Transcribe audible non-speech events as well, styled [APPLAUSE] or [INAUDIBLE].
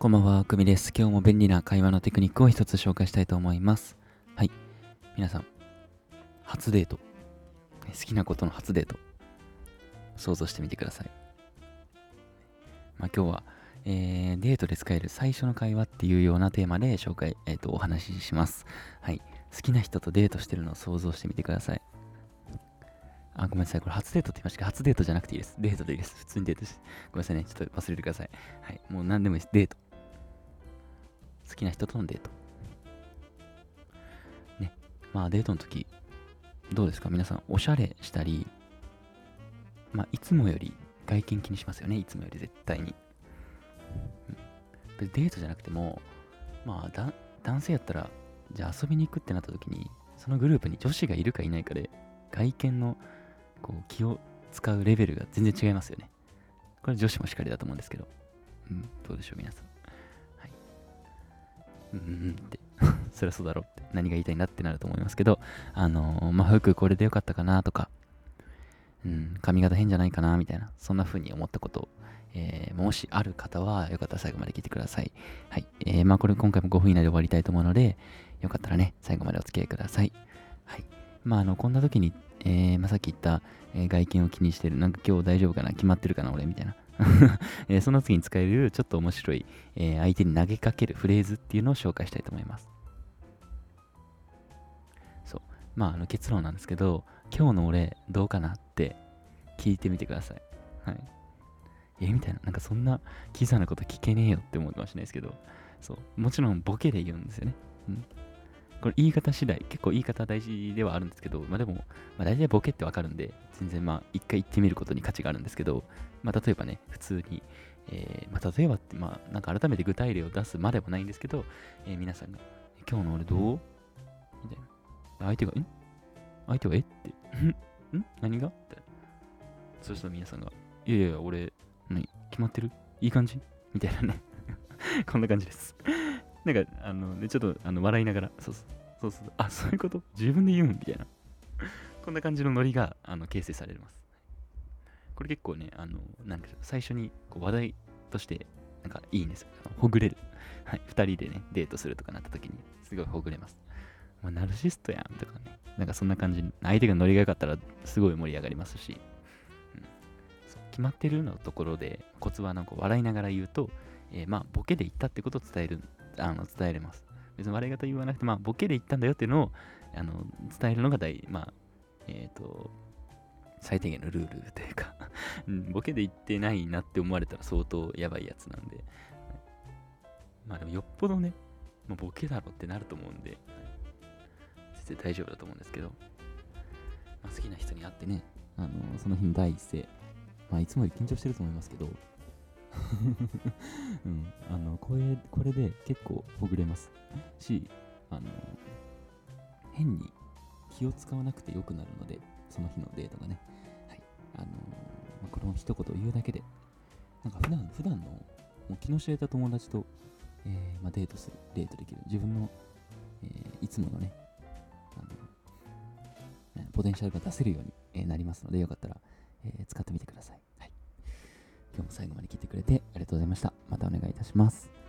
こんばんは、くみです。今日も便利な会話のテクニックを一つ紹介したいと思います。はい。皆さん、初デート。好きなことの初デート。想像してみてください。まあ、今日は、えー、デートで使える最初の会話っていうようなテーマで紹介、えっ、ー、と、お話しします。はい。好きな人とデートしてるのを想像してみてください。あ、ごめんなさい。これ初デートって言いましたけ？ど、初デートじゃなくていいです。デートでいいです。普通にデートです。ごめんなさいね。ちょっと忘れてください。はい。もう何でもいいです。デート。好きな人とのデート。ね。まあデートの時、どうですか？皆さん、おしゃれしたり、まあいつもより外見気にしますよね？いつもより絶対に。うん、デートじゃなくても、まあ男性やったら、じゃあ遊びに行くってなった時に、そのグループに女子がいるかいないかで、外見のこう気を使うレベルが全然違いますよね。これ女子もしかりだと思うんですけど。うん、どうでしょう、皆さん？うんうんって [LAUGHS] そりゃそうだろうって何が言いたいんだってなると思いますけど、あの、まあ、服これでよかったかなとか、うん、髪型変じゃないかなみたいな、そんな風に思ったこと、えー、もしある方はよかったら最後まで聞いてください。はい。えー、まあこれ今回も5分以内で終わりたいと思うので、よかったらね、最後までお付き合いください。はい。まああの、こんな時に、えー、まあ、さっき言った、え、外見を気にしてる、なんか今日大丈夫かな決まってるかな俺みたいな。え、その次に使えるちょっと面白い、え、相手に投げかけるフレーズっていうのを紹介したいと思います。そう。まあ、あの結論なんですけど、今日の俺どうかなって聞いてみてください。はい。えみたいな、なんかそんなキザなこと聞けねえよって思うかもしれないですけど、そう。もちろんボケで言うんですよね。うん。これ言い方次第、結構言い方大事ではあるんですけど、まあでも、まあ大体ボケってわかるんで、全然まあ一回言ってみることに価値があるんですけど、まあ例えばね、普通に、えー、まあ例えばって、まあなんか改めて具体例を出すまでもないんですけど、えー、皆さんが、今日の俺どう？みたいな。相手が、ん？相手はえって、[LAUGHS] ん？何が？って。そしたら皆さんが、いやいや、俺、何？決まってる？いい感じ？みたいなね。[LAUGHS] こんな感じです。なんか、あの、ね、ちょっとあの笑いながら、そうそう、そうそう、あ、そういうこと？自分で言うん？みたいな。こんな感じのノリがあの形成されます。これ結構ね、あの、なんか最初にこう話題として、なんかいいんですよ。ほぐれる。はい。二人でね、デートするとかなった時に、すごいほぐれます。まあ、ナルシストやんとかね。なんかそんな感じ、相手がノリが良かったら、すごい盛り上がりますし、決まってるのところで、コツはなんか笑いながら言うと、えー、まあ、ボケで言ったってことを伝えるあの伝えれます。別に笑い方言わなくて、まあ、ボケで言ったんだよっていうのをあの伝えるのが大、まあ、えっ、ー、と、最低限のルールというか [LAUGHS] ボケで言ってないなって思われたら相当やばいやつなんで、まあでもよっぽどね、まあ、ボケだろってなると思うんで、全然大丈夫だと思うんですけど、まあ、好きな人に会ってね、あのその日の第一声、まあいつもより緊張してると思いますけど、[LAUGHS] うん、あのこれこれで結構ほぐれます。しあの変に気を使わなくてよくなるのでその日のデートがね、はいあのまあ、この一言言うだけでなんか普段普段のもう気の知れた友達と、えー、まあ、デートするデートできる自分の、えー、いつものねあのポテンシャルが出せるように、えなりますのでよかったら、え使ってみてください。今日も最後まで聞いてくれてありがとうございました。またお願いいたします。